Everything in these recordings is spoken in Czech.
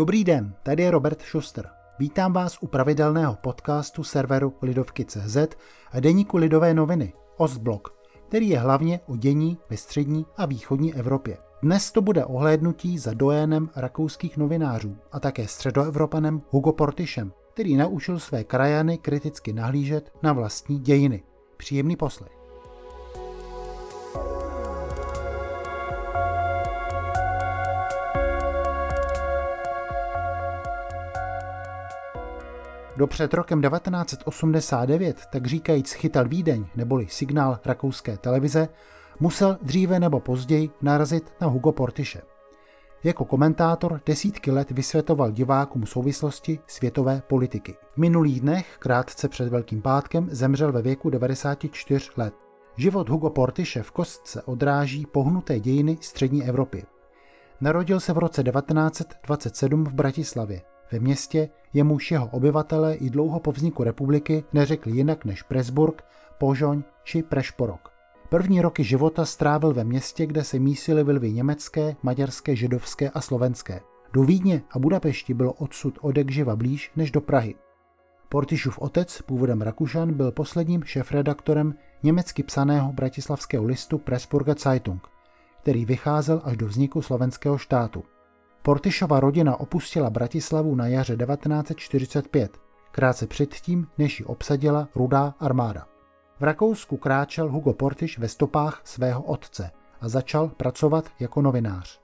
Dobrý den, tady je Robert Schuster. Vítám vás u pravidelného podcastu serveru Lidovky.cz a deníku Lidové noviny Ostblok, který je hlavně o dění ve střední a východní Evropě. Dnes to bude ohlédnutí za dojenem rakouských novinářů a také středoevropanem Hugo Portišem, který naučil své krajany kriticky nahlížet na vlastní dějiny. Příjemný poslech. Kdo před rokem 1989 tak říkajíc chytal Vídeň neboli signál rakouské televize, musel dříve nebo později narazit na Hugo Portiše. Jako komentátor desítky let vysvětoval divákům souvislosti světové politiky. V minulých dnech, krátce před Velkým pátkem, zemřel ve věku 94 let. Život Hugo Portiše v kostce odráží pohnuté dějiny střední Evropy. Narodil se v roce 1927 v Bratislavě. Ve městě jemuž jeho obyvatele i dlouho po vzniku republiky neřekli jinak než Presburg, Požoň či Prešporok. První roky života strávil ve městě, kde se mísily vlvy německé, maďarské, židovské a slovenské. Do Vídně a Budapešti bylo odsud odek živa blíž než do Prahy. Portišův otec, původem Rakušan, byl posledním šéfredaktorem německy psaného bratislavského listu Pressburger Zeitung, který vycházel až do vzniku slovenského štátu. Portišova rodina opustila Bratislavu na jaře 1945, krátce předtím, než ji obsadila rudá armáda. V Rakousku kráčel Hugo Portiš ve stopách svého otce a začal pracovat jako novinář.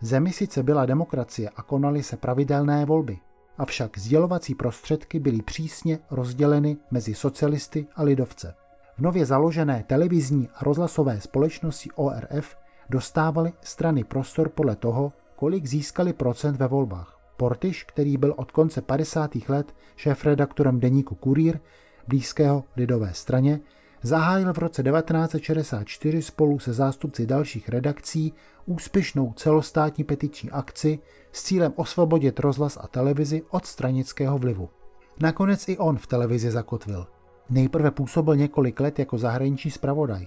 V zemi sice byla demokracie a konaly se pravidelné volby, avšak sdělovací prostředky byly přísně rozděleny mezi socialisty a lidovce. V nově založené televizní a rozhlasové společnosti ORF dostávaly strany prostor podle toho, kolik získali procent ve volbách. Portiš, který byl od konce 50. let šéf-redaktorem deníku Kurýr, blízkého lidové straně, zahájil v roce 1964 spolu se zástupci dalších redakcí úspěšnou celostátní petiční akci s cílem osvobodit rozhlas a televizi od stranického vlivu. Nakonec i on v televizi zakotvil. Nejprve působil několik let jako zahraniční zpravodaj.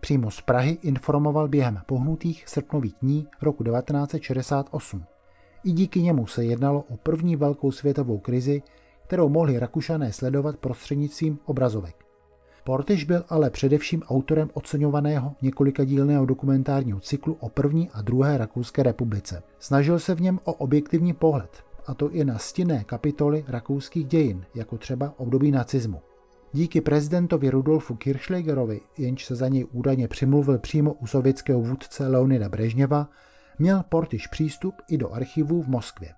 Přímo z Prahy informoval během pohnutých srpnových dní roku 1968. I díky němu se jednalo o první velkou světovou krizi, kterou mohli Rakušané sledovat prostřednictvím obrazovek. Portiš byl ale především autorem oceňovaného několikadílného dokumentárního cyklu o první a druhé Rakouské republice. Snažil se v něm o objektivní pohled, a to i na stinné kapitoly rakouských dějin, jako třeba období nacismu. Díky prezidentovi Rudolfu Kirchschlägerovi, jenž se za něj údajně přimluvil přímo u sovětského vůdce Leonida Brežněva, měl Portiš přístup i do archivů v Moskvě.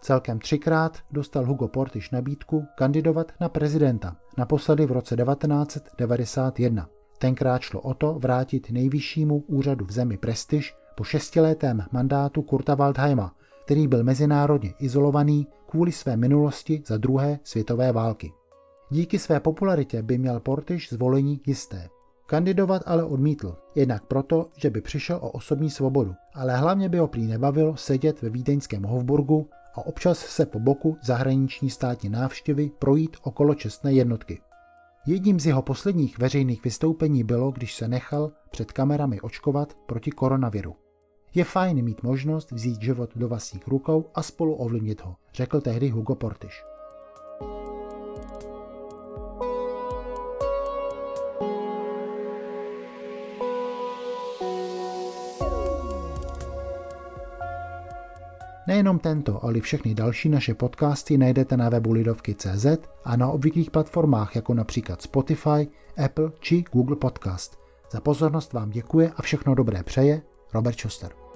Celkem třikrát dostal Hugo Portiš nabídku kandidovat na prezidenta, naposledy v roce 1991. Tenkrát šlo o to vrátit nejvyššímu úřadu v zemi prestiž po šestiletém mandátu Kurta Waldheima, který byl mezinárodně izolovaný kvůli své minulosti za druhé světové války. Díky své popularitě by měl Portiš zvolení jisté. Kandidovat ale odmítl, jednak proto, že by přišel o osobní svobodu, ale hlavně by ho prý nebavilo sedět ve vídeňském Hofburgu a občas se po boku zahraniční státní návštěvy projít okolo čestné jednotky. Jedním z jeho posledních veřejných vystoupení bylo, když se nechal před kamerami očkovat proti koronaviru. Je fajn mít možnost vzít život do vlastních rukou a spolu ovlivnit ho, řekl tehdy Hugo Portiš. Nejenom tento, ale i všechny další naše podcasty najdete na webu Lidovky.cz a na obvyklých platformách jako například Spotify, Apple či Google Podcast. Za pozornost vám děkuje a všechno dobré přeje Robert Schuster.